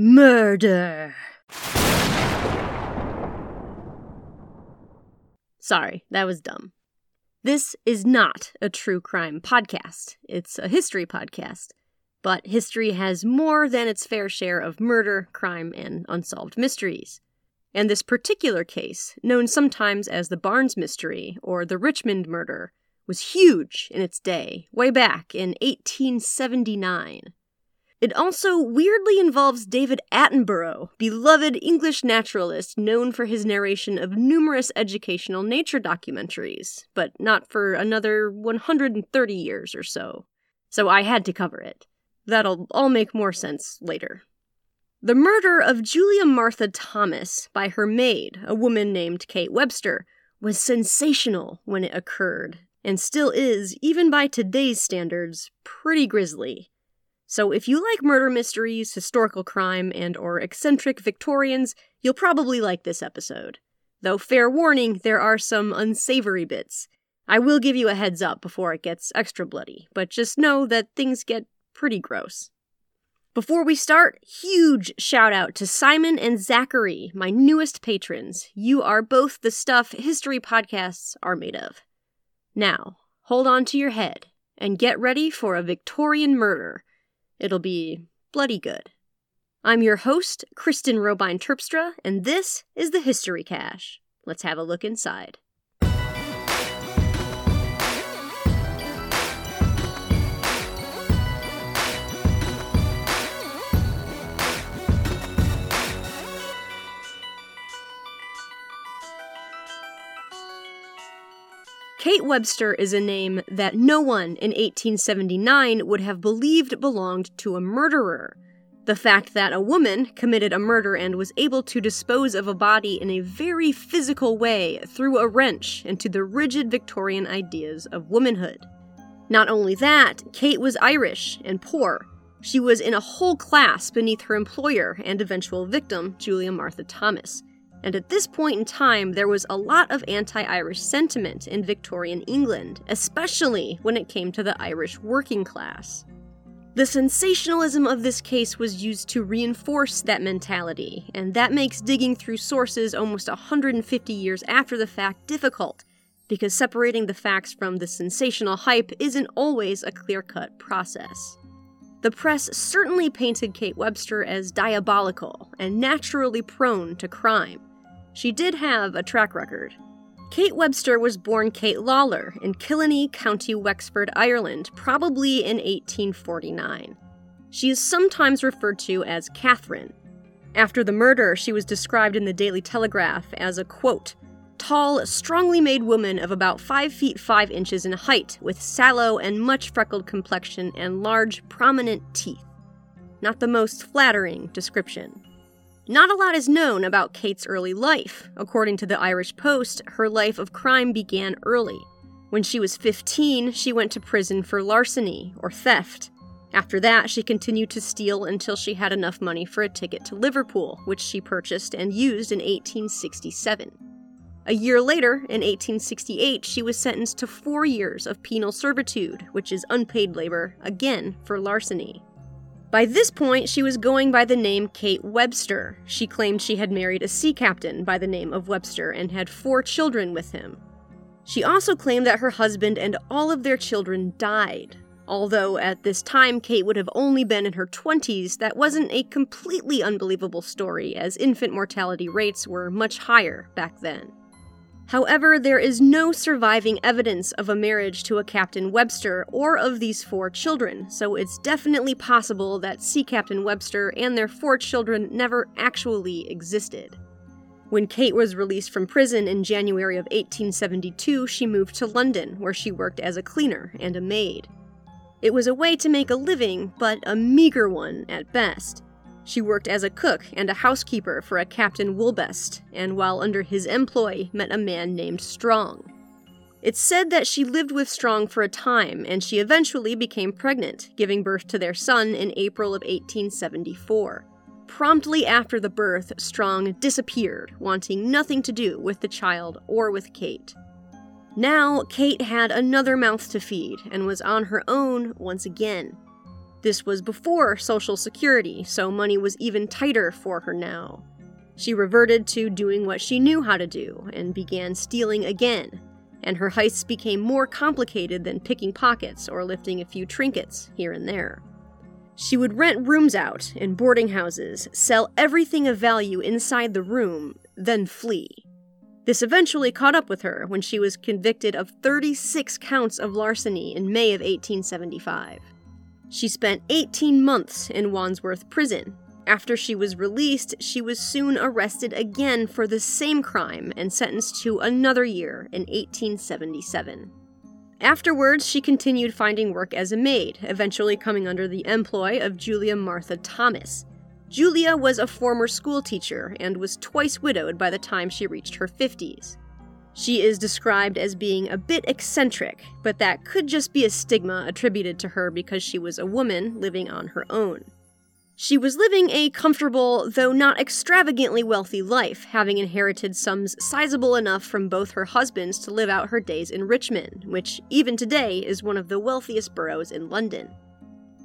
Murder. Sorry, that was dumb. This is not a true crime podcast. It's a history podcast. But history has more than its fair share of murder, crime, and unsolved mysteries. And this particular case, known sometimes as the Barnes Mystery or the Richmond Murder, was huge in its day, way back in 1879. It also weirdly involves David Attenborough, beloved English naturalist known for his narration of numerous educational nature documentaries, but not for another 130 years or so. So I had to cover it. That'll all make more sense later. The murder of Julia Martha Thomas by her maid, a woman named Kate Webster, was sensational when it occurred, and still is, even by today's standards, pretty grisly. So if you like murder mysteries, historical crime, and or eccentric Victorians, you'll probably like this episode. Though fair warning, there are some unsavory bits. I will give you a heads up before it gets extra bloody, but just know that things get pretty gross. Before we start, huge shout out to Simon and Zachary, my newest patrons. You are both the stuff history podcasts are made of. Now, hold on to your head and get ready for a Victorian murder. It'll be bloody good. I'm your host, Kristen Robine Terpstra, and this is the History Cache. Let's have a look inside. Kate Webster is a name that no one in 1879 would have believed belonged to a murderer. The fact that a woman committed a murder and was able to dispose of a body in a very physical way threw a wrench into the rigid Victorian ideas of womanhood. Not only that, Kate was Irish and poor. She was in a whole class beneath her employer and eventual victim, Julia Martha Thomas. And at this point in time, there was a lot of anti Irish sentiment in Victorian England, especially when it came to the Irish working class. The sensationalism of this case was used to reinforce that mentality, and that makes digging through sources almost 150 years after the fact difficult, because separating the facts from the sensational hype isn't always a clear cut process. The press certainly painted Kate Webster as diabolical and naturally prone to crime. She did have a track record. Kate Webster was born Kate Lawler in Killiney, County Wexford, Ireland, probably in 1849. She is sometimes referred to as Catherine. After the murder, she was described in the Daily Telegraph as a quote, tall, strongly made woman of about 5 feet 5 inches in height, with sallow and much freckled complexion and large, prominent teeth. Not the most flattering description. Not a lot is known about Kate's early life. According to the Irish Post, her life of crime began early. When she was 15, she went to prison for larceny, or theft. After that, she continued to steal until she had enough money for a ticket to Liverpool, which she purchased and used in 1867. A year later, in 1868, she was sentenced to four years of penal servitude, which is unpaid labor, again for larceny. By this point, she was going by the name Kate Webster. She claimed she had married a sea captain by the name of Webster and had four children with him. She also claimed that her husband and all of their children died. Although at this time Kate would have only been in her 20s, that wasn't a completely unbelievable story, as infant mortality rates were much higher back then. However, there is no surviving evidence of a marriage to a Captain Webster or of these four children, so it's definitely possible that Sea Captain Webster and their four children never actually existed. When Kate was released from prison in January of 1872, she moved to London, where she worked as a cleaner and a maid. It was a way to make a living, but a meager one at best. She worked as a cook and a housekeeper for a Captain Woolbest, and while under his employ, met a man named Strong. It's said that she lived with Strong for a time, and she eventually became pregnant, giving birth to their son in April of 1874. Promptly after the birth, Strong disappeared, wanting nothing to do with the child or with Kate. Now, Kate had another mouth to feed and was on her own once again. This was before Social Security, so money was even tighter for her now. She reverted to doing what she knew how to do and began stealing again, and her heists became more complicated than picking pockets or lifting a few trinkets here and there. She would rent rooms out in boarding houses, sell everything of value inside the room, then flee. This eventually caught up with her when she was convicted of 36 counts of larceny in May of 1875. She spent 18 months in Wandsworth Prison. After she was released, she was soon arrested again for the same crime and sentenced to another year in 1877. Afterwards, she continued finding work as a maid, eventually coming under the employ of Julia Martha Thomas. Julia was a former schoolteacher and was twice widowed by the time she reached her 50s. She is described as being a bit eccentric, but that could just be a stigma attributed to her because she was a woman living on her own. She was living a comfortable, though not extravagantly wealthy life, having inherited sums sizable enough from both her husbands to live out her days in Richmond, which even today is one of the wealthiest boroughs in London.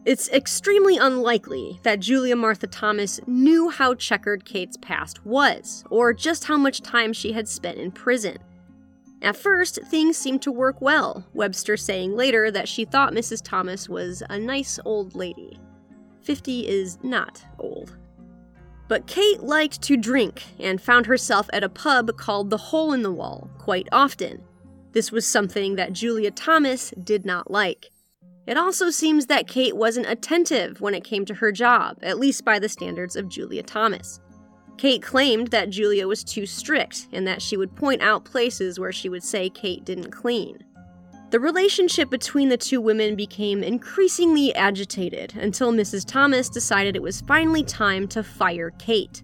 It's extremely unlikely that Julia Martha Thomas knew how checkered Kate's past was, or just how much time she had spent in prison. At first, things seemed to work well, Webster saying later that she thought Mrs. Thomas was a nice old lady. 50 is not old. But Kate liked to drink and found herself at a pub called the Hole in the Wall quite often. This was something that Julia Thomas did not like. It also seems that Kate wasn't attentive when it came to her job, at least by the standards of Julia Thomas. Kate claimed that Julia was too strict and that she would point out places where she would say Kate didn't clean. The relationship between the two women became increasingly agitated until Mrs. Thomas decided it was finally time to fire Kate.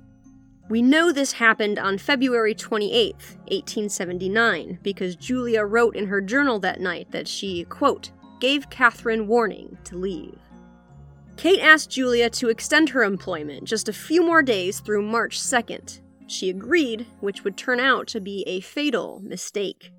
We know this happened on February 28, 1879, because Julia wrote in her journal that night that she, quote, gave Catherine warning to leave. Kate asked Julia to extend her employment just a few more days through March 2nd. She agreed, which would turn out to be a fatal mistake.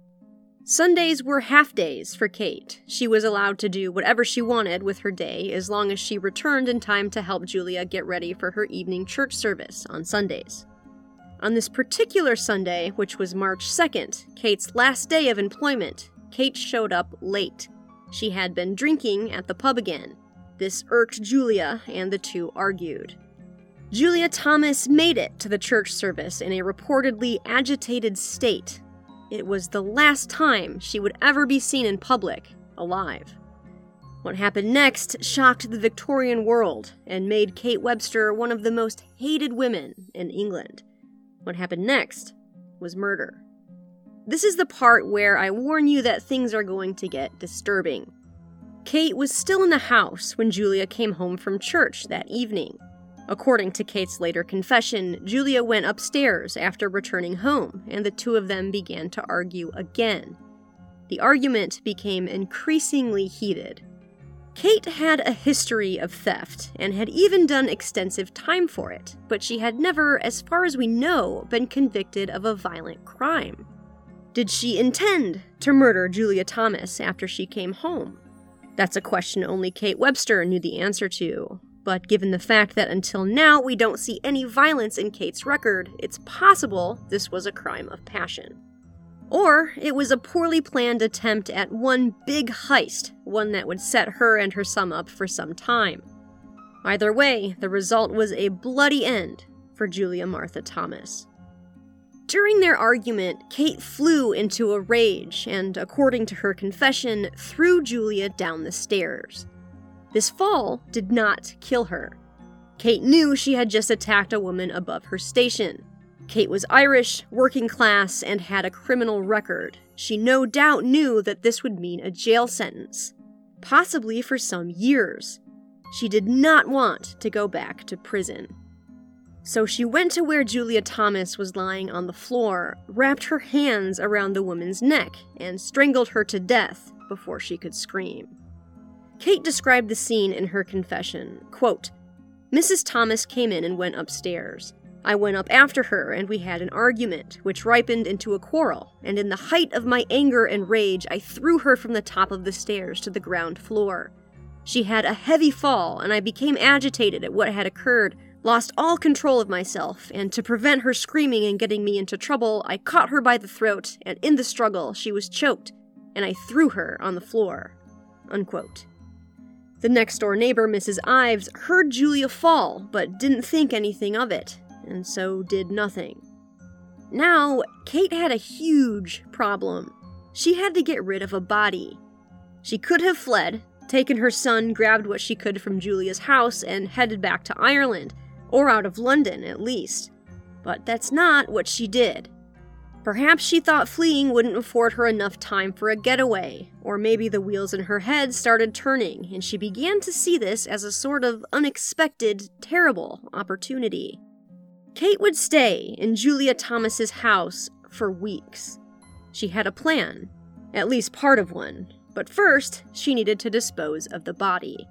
Sundays were half days for Kate. She was allowed to do whatever she wanted with her day as long as she returned in time to help Julia get ready for her evening church service on Sundays. On this particular Sunday, which was March 2nd, Kate's last day of employment, Kate showed up late. She had been drinking at the pub again. This irked Julia, and the two argued. Julia Thomas made it to the church service in a reportedly agitated state it was the last time she would ever be seen in public, alive. What happened next shocked the Victorian world and made Kate Webster one of the most hated women in England. What happened next was murder. This is the part where I warn you that things are going to get disturbing. Kate was still in the house when Julia came home from church that evening. According to Kate's later confession, Julia went upstairs after returning home, and the two of them began to argue again. The argument became increasingly heated. Kate had a history of theft and had even done extensive time for it, but she had never, as far as we know, been convicted of a violent crime. Did she intend to murder Julia Thomas after she came home? That's a question only Kate Webster knew the answer to, but given the fact that until now we don't see any violence in Kate's record, it's possible this was a crime of passion. Or it was a poorly planned attempt at one big heist, one that would set her and her sum up for some time. Either way, the result was a bloody end for Julia Martha Thomas. During their argument, Kate flew into a rage and, according to her confession, threw Julia down the stairs. This fall did not kill her. Kate knew she had just attacked a woman above her station. Kate was Irish, working class, and had a criminal record. She no doubt knew that this would mean a jail sentence, possibly for some years. She did not want to go back to prison. So she went to where Julia Thomas was lying on the floor, wrapped her hands around the woman's neck, and strangled her to death before she could scream. Kate described the scene in her confession. Quote, Mrs. Thomas came in and went upstairs. I went up after her, and we had an argument, which ripened into a quarrel, and in the height of my anger and rage, I threw her from the top of the stairs to the ground floor. She had a heavy fall, and I became agitated at what had occurred, lost all control of myself, and to prevent her screaming and getting me into trouble, I caught her by the throat, and in the struggle, she was choked, and I threw her on the floor. Unquote. The next door neighbor, Mrs. Ives, heard Julia fall, but didn't think anything of it, and so did nothing. Now, Kate had a huge problem. She had to get rid of a body. She could have fled, taken her son, grabbed what she could from Julia's house, and headed back to Ireland, or out of London at least. But that's not what she did. Perhaps she thought fleeing wouldn't afford her enough time for a getaway, or maybe the wheels in her head started turning, and she began to see this as a sort of unexpected, terrible opportunity. Kate would stay in Julia Thomas's house for weeks. She had a plan, at least part of one, but first she needed to dispose of the body.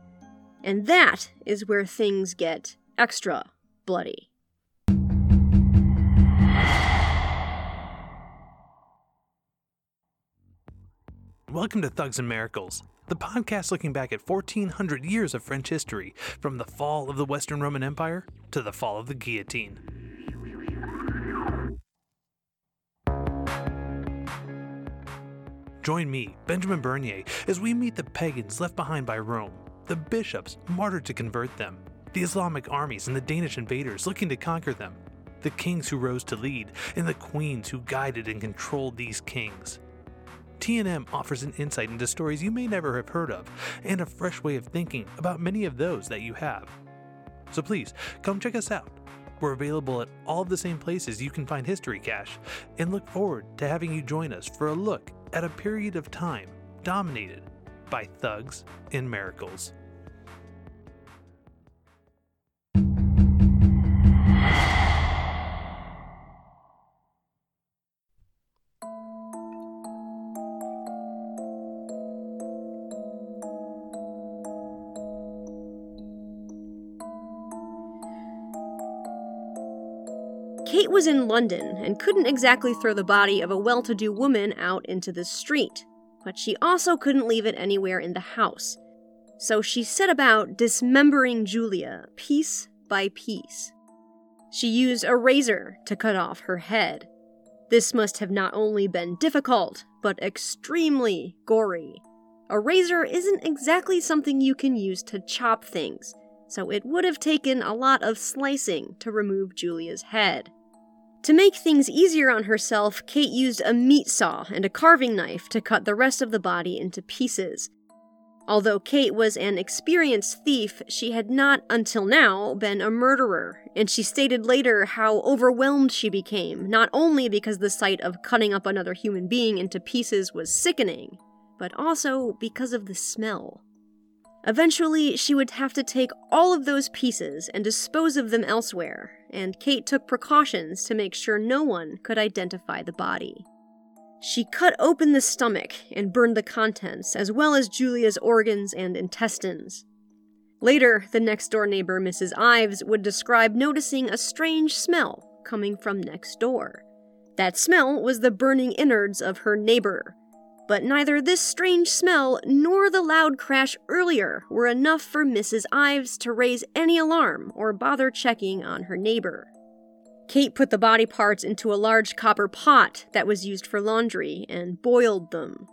And that is where things get extra bloody. Welcome to Thugs and Miracles, the podcast looking back at 1400 years of French history, from the fall of the Western Roman Empire to the fall of the guillotine. Join me, Benjamin Bernier, as we meet the pagans left behind by Rome, the bishops martyred to convert them, the Islamic armies and the Danish invaders looking to conquer them, the kings who rose to lead, and the queens who guided and controlled these kings. TNM offers an insight into stories you may never have heard of, and a fresh way of thinking about many of those that you have. So please, come check us out. We're available at all the same places you can find History Cache, and look forward to having you join us for a look at a period of time dominated by thugs and miracles. Was in London and couldn't exactly throw the body of a well to do woman out into the street, but she also couldn't leave it anywhere in the house. So she set about dismembering Julia piece by piece. She used a razor to cut off her head. This must have not only been difficult, but extremely gory. A razor isn't exactly something you can use to chop things, so it would have taken a lot of slicing to remove Julia's head. To make things easier on herself, Kate used a meat saw and a carving knife to cut the rest of the body into pieces. Although Kate was an experienced thief, she had not, until now, been a murderer, and she stated later how overwhelmed she became, not only because the sight of cutting up another human being into pieces was sickening, but also because of the smell. Eventually, she would have to take all of those pieces and dispose of them elsewhere, and Kate took precautions to make sure no one could identify the body. She cut open the stomach and burned the contents, as well as Julia's organs and intestines. Later, the next door neighbor, Mrs. Ives, would describe noticing a strange smell coming from next door. That smell was the burning innards of her neighbor, but neither this strange smell nor the loud crash earlier were enough for Mrs. Ives to raise any alarm or bother checking on her neighbor. Kate put the body parts into a large copper pot that was used for laundry and boiled them.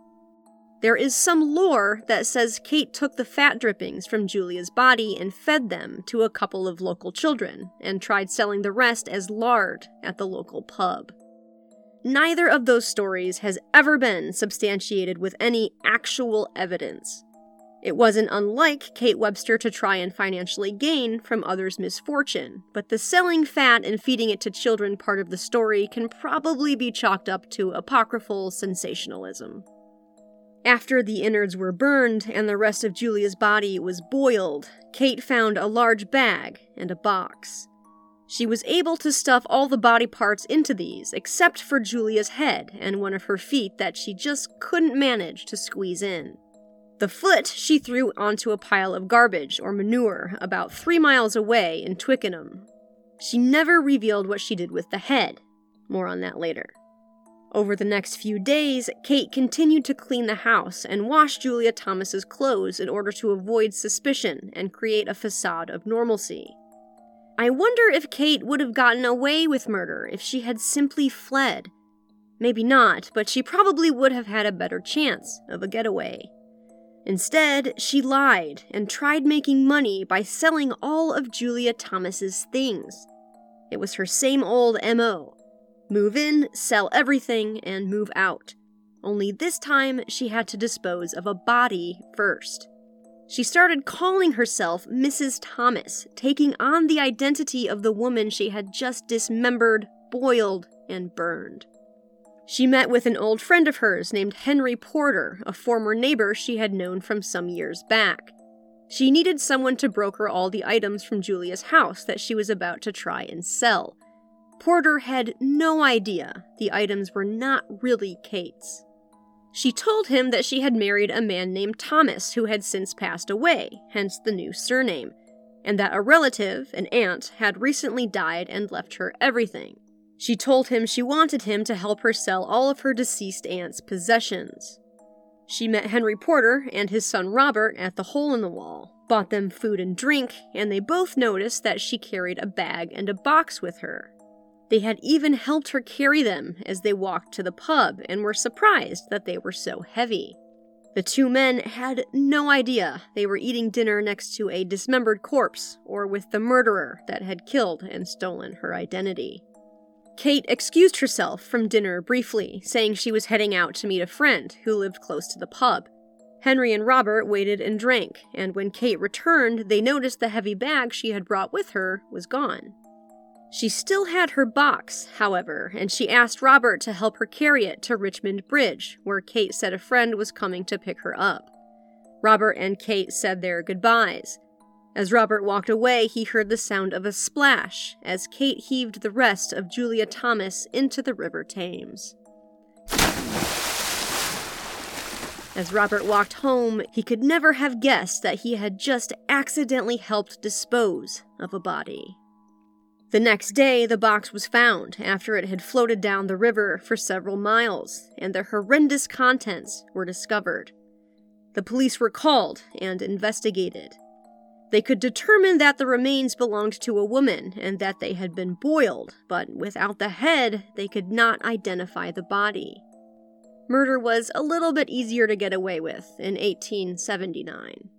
There is some lore that says Kate took the fat drippings from Julia's body and fed them to a couple of local children and tried selling the rest as lard at the local pub. Neither of those stories has ever been substantiated with any actual evidence. It wasn't unlike Kate Webster to try and financially gain from others' misfortune, but the selling fat and feeding it to children part of the story can probably be chalked up to apocryphal sensationalism. After the innards were burned and the rest of Julia's body was boiled, Kate found a large bag and a box. She was able to stuff all the body parts into these, except for Julia's head and one of her feet that she just couldn't manage to squeeze in. The foot she threw onto a pile of garbage or manure about three miles away in Twickenham. She never revealed what she did with the head. More on that later. Over the next few days, Kate continued to clean the house and wash Julia Thomas's clothes in order to avoid suspicion and create a facade of normalcy. I wonder if Kate would have gotten away with murder if she had simply fled. Maybe not, but she probably would have had a better chance of a getaway. Instead, she lied and tried making money by selling all of Julia Thomas's things. It was her same old MO move in, sell everything, and move out. Only this time, she had to dispose of a body first. She started calling herself Mrs. Thomas, taking on the identity of the woman she had just dismembered, boiled, and burned. She met with an old friend of hers named Henry Porter, a former neighbor she had known from some years back. She needed someone to broker all the items from Julia's house that she was about to try and sell. Porter had no idea the items were not really Kate's. She told him that she had married a man named Thomas who had since passed away, hence the new surname, and that a relative, an aunt, had recently died and left her everything. She told him she wanted him to help her sell all of her deceased aunt's possessions. She met Henry Porter and his son Robert at the hole in the wall, bought them food and drink, and they both noticed that she carried a bag and a box with her. They had even helped her carry them as they walked to the pub and were surprised that they were so heavy. The two men had no idea they were eating dinner next to a dismembered corpse or with the murderer that had killed and stolen her identity. Kate excused herself from dinner briefly, saying she was heading out to meet a friend who lived close to the pub. Henry and Robert waited and drank, and when Kate returned, they noticed the heavy bag she had brought with her was gone. She still had her box, however, and she asked Robert to help her carry it to Richmond Bridge, where Kate said a friend was coming to pick her up. Robert and Kate said their goodbyes. As Robert walked away, he heard the sound of a splash as Kate heaved the rest of Julia Thomas into the River Thames. As Robert walked home, he could never have guessed that he had just accidentally helped dispose of a body. The next day, the box was found after it had floated down the river for several miles, and the horrendous contents were discovered. The police were called and investigated. They could determine that the remains belonged to a woman and that they had been boiled, but without the head, they could not identify the body. Murder was a little bit easier to get away with in 1879.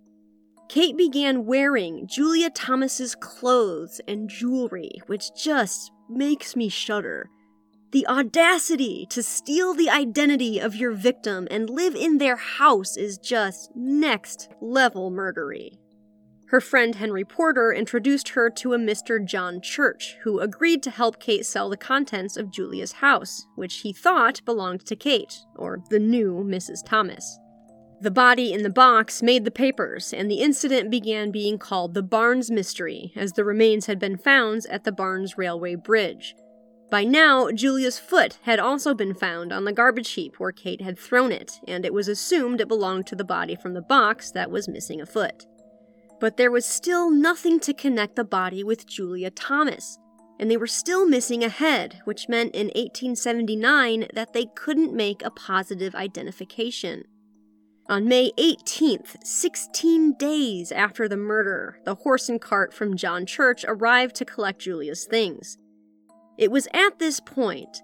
Kate began wearing Julia Thomas's clothes and jewelry, which just makes me shudder. The audacity to steal the identity of your victim and live in their house is just next level murdery. Her friend Henry Porter introduced her to a Mr. John Church, who agreed to help Kate sell the contents of Julia's house, which he thought belonged to Kate, or the new Mrs. Thomas. The body in the box made the papers, and the incident began being called the Barnes Mystery, as the remains had been found at the Barnes Railway Bridge. By now, Julia's foot had also been found on the garbage heap where Kate had thrown it, and it was assumed it belonged to the body from the box that was missing a foot. But there was still nothing to connect the body with Julia Thomas, and they were still missing a head, which meant in 1879 that they couldn't make a positive identification. On May 18th, 16 days after the murder, the horse and cart from John Church arrived to collect Julia's things. It was at this point,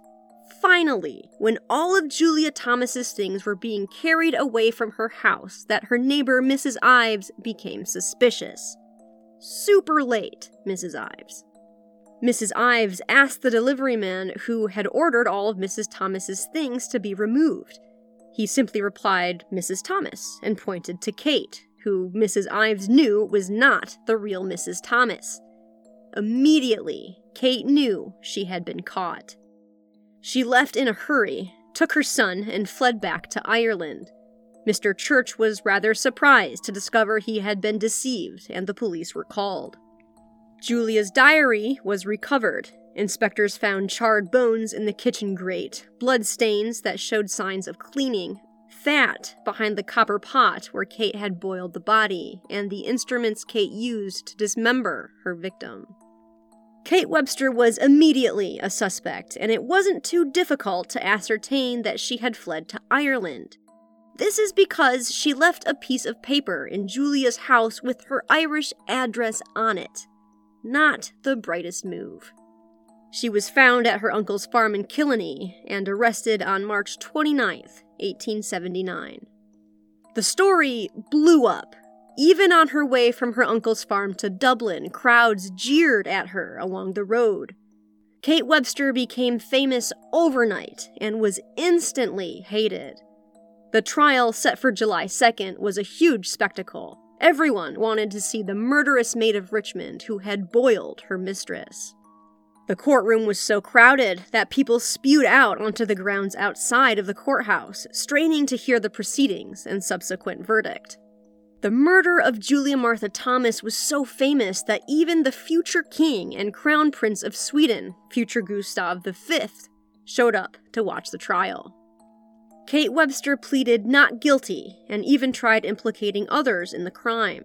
finally, when all of Julia Thomas's things were being carried away from her house, that her neighbor, Mrs. Ives, became suspicious. Super late, Mrs. Ives. Mrs. Ives asked the delivery man who had ordered all of Mrs. Thomas's things to be removed he simply replied, Mrs. Thomas, and pointed to Kate, who Mrs. Ives knew was not the real Mrs. Thomas. Immediately, Kate knew she had been caught. She left in a hurry, took her son, and fled back to Ireland. Mr. Church was rather surprised to discover he had been deceived, and the police were called. Julia's diary was recovered, Inspectors found charred bones in the kitchen grate, blood stains that showed signs of cleaning, fat behind the copper pot where Kate had boiled the body, and the instruments Kate used to dismember her victim. Kate Webster was immediately a suspect, and it wasn't too difficult to ascertain that she had fled to Ireland. This is because she left a piece of paper in Julia's house with her Irish address on it. Not the brightest move. She was found at her uncle's farm in Killiney and arrested on March 29, 1879. The story blew up even on her way from her uncle's farm to Dublin, crowds jeered at her along the road. Kate Webster became famous overnight and was instantly hated. The trial, set for July 2nd, was a huge spectacle. Everyone wanted to see the murderous maid of Richmond who had boiled her mistress. The courtroom was so crowded that people spewed out onto the grounds outside of the courthouse, straining to hear the proceedings and subsequent verdict. The murder of Julia Martha Thomas was so famous that even the future king and crown prince of Sweden, future Gustav V, showed up to watch the trial. Kate Webster pleaded not guilty and even tried implicating others in the crime.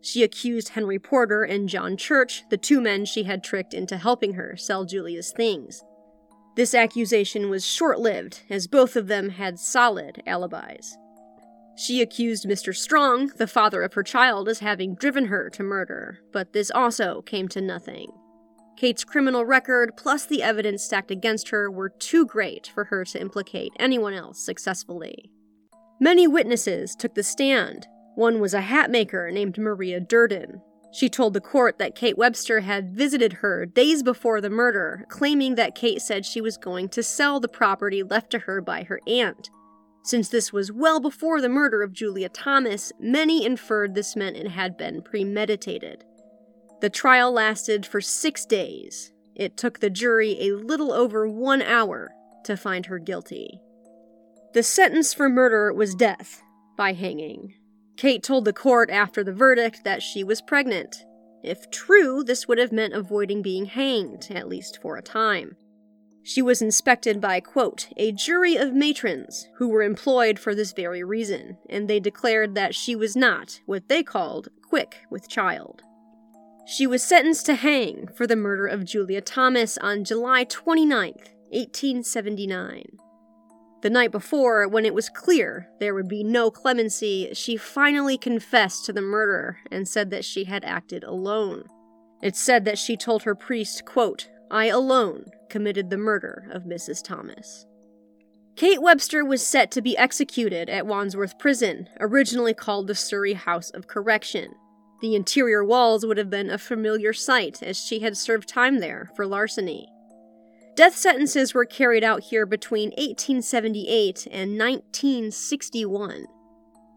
She accused Henry Porter and John Church, the two men she had tricked into helping her sell Julia's things. This accusation was short lived, as both of them had solid alibis. She accused Mr. Strong, the father of her child, as having driven her to murder, but this also came to nothing. Kate's criminal record, plus the evidence stacked against her, were too great for her to implicate anyone else successfully. Many witnesses took the stand. One was a hatmaker named Maria Durden. She told the court that Kate Webster had visited her days before the murder, claiming that Kate said she was going to sell the property left to her by her aunt. Since this was well before the murder of Julia Thomas, many inferred this meant it had been premeditated. The trial lasted for six days. It took the jury a little over one hour to find her guilty. The sentence for murder was death by hanging. Kate told the court after the verdict that she was pregnant. If true, this would have meant avoiding being hanged, at least for a time. She was inspected by, quote, a jury of matrons who were employed for this very reason, and they declared that she was not what they called quick with child. She was sentenced to hang for the murder of Julia Thomas on July 29, 1879. The night before, when it was clear there would be no clemency, she finally confessed to the murder and said that she had acted alone. It's said that she told her priest, quote, I alone committed the murder of Mrs. Thomas. Kate Webster was set to be executed at Wandsworth Prison, originally called the Surrey House of Correction. The interior walls would have been a familiar sight as she had served time there for larceny. Death sentences were carried out here between 1878 and 1961.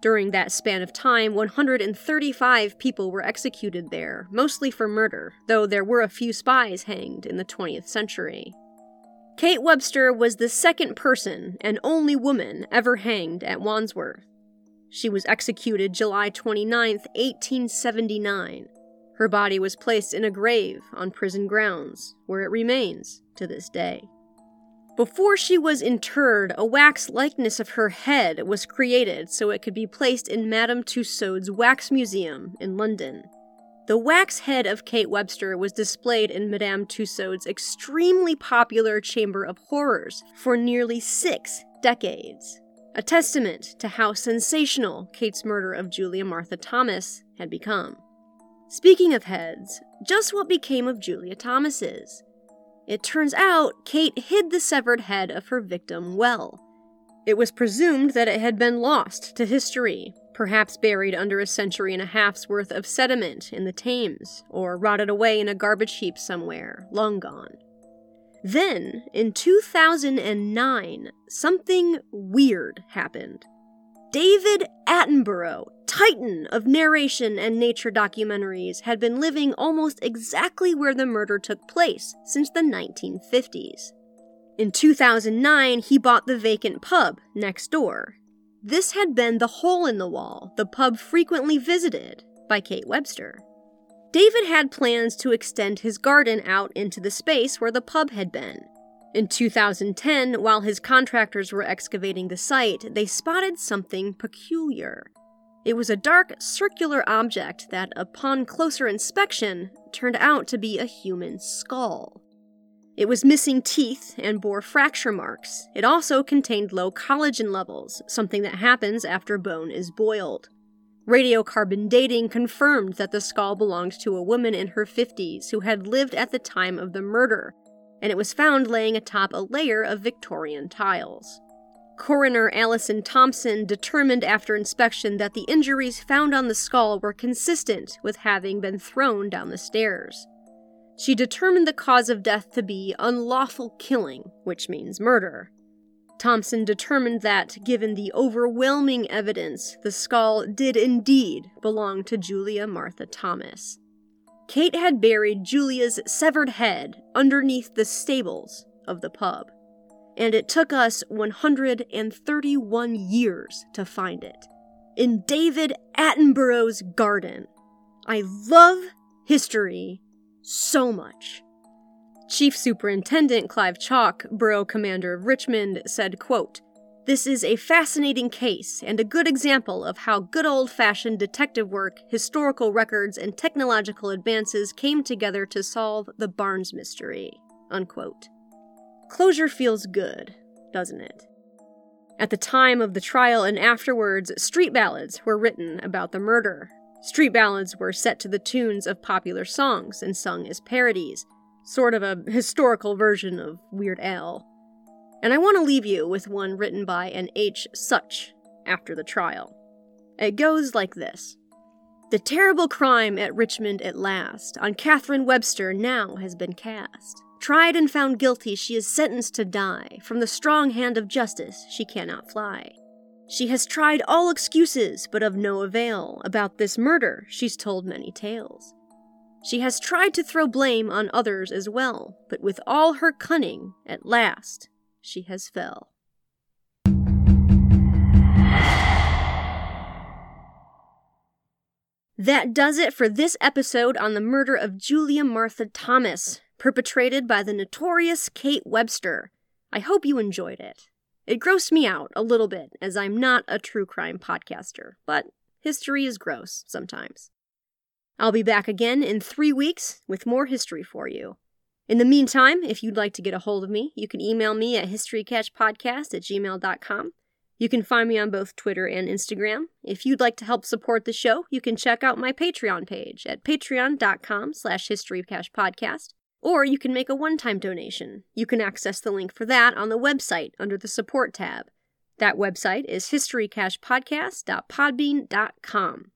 During that span of time, 135 people were executed there, mostly for murder, though there were a few spies hanged in the 20th century. Kate Webster was the second person and only woman ever hanged at Wandsworth. She was executed July 29, 1879. Her body was placed in a grave on prison grounds, where it remains to this day. Before she was interred, a wax likeness of her head was created so it could be placed in Madame Tussaud's Wax Museum in London. The wax head of Kate Webster was displayed in Madame Tussaud's extremely popular Chamber of Horrors for nearly six decades, a testament to how sensational Kate's murder of Julia Martha Thomas had become. Speaking of heads, just what became of Julia Thomas's? It turns out Kate hid the severed head of her victim well. It was presumed that it had been lost to history, perhaps buried under a century and a half's worth of sediment in the Thames, or rotted away in a garbage heap somewhere, long gone. Then, in 2009, something weird happened. David Attenborough, titan of narration and nature documentaries, had been living almost exactly where the murder took place since the 1950s. In 2009, he bought the vacant pub next door. This had been the hole in the wall, the pub frequently visited by Kate Webster. David had plans to extend his garden out into the space where the pub had been, in 2010, while his contractors were excavating the site, they spotted something peculiar. It was a dark, circular object that, upon closer inspection, turned out to be a human skull. It was missing teeth and bore fracture marks. It also contained low collagen levels, something that happens after bone is boiled. Radiocarbon dating confirmed that the skull belonged to a woman in her 50s who had lived at the time of the murder, and it was found laying atop a layer of Victorian tiles. Coroner Allison Thompson determined after inspection that the injuries found on the skull were consistent with having been thrown down the stairs. She determined the cause of death to be unlawful killing, which means murder. Thompson determined that, given the overwhelming evidence, the skull did indeed belong to Julia Martha Thomas. Kate had buried Julia's severed head underneath the stables of the pub and it took us 131 years to find it. In David Attenborough's garden. I love history so much. Chief Superintendent Clive Chalk, Borough Commander of Richmond, said, quote, This is a fascinating case and a good example of how good old fashioned detective work, historical records, and technological advances came together to solve the Barnes mystery. Unquote. Closure feels good, doesn't it? At the time of the trial and afterwards, street ballads were written about the murder. Street ballads were set to the tunes of popular songs and sung as parodies, sort of a historical version of Weird Al. And I want to leave you with one written by an H. Such after the trial. It goes like this The terrible crime at Richmond at last on Catherine Webster now has been cast. Tried and found guilty, she is sentenced to die. From the strong hand of justice, she cannot fly. She has tried all excuses, but of no avail. About this murder, she's told many tales. She has tried to throw blame on others as well, but with all her cunning, at last, she has fell. That does it for this episode on the murder of Julia Martha Thomas perpetrated by the notorious Kate Webster. I hope you enjoyed it. It grossed me out a little bit, as I'm not a true crime podcaster, but history is gross sometimes. I'll be back again in three weeks with more history for you. In the meantime, if you'd like to get a hold of me, you can email me at historycachepodcast at gmail.com. You can find me on both Twitter and Instagram. If you'd like to help support the show, you can check out my Patreon page at patreon.com slash historycachepodcast. Or you can make a one time donation. You can access the link for that on the website under the Support tab. That website is historycachepodcast.podbean.com.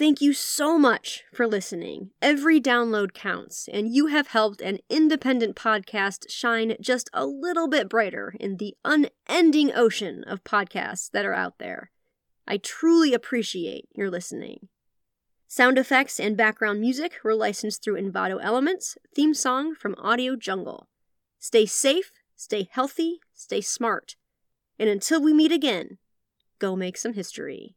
Thank you so much for listening. Every download counts, and you have helped an independent podcast shine just a little bit brighter in the unending ocean of podcasts that are out there. I truly appreciate your listening. Sound effects and background music were licensed through Envato Elements, theme song from Audio Jungle. Stay safe, stay healthy, stay smart. And until we meet again, go make some history.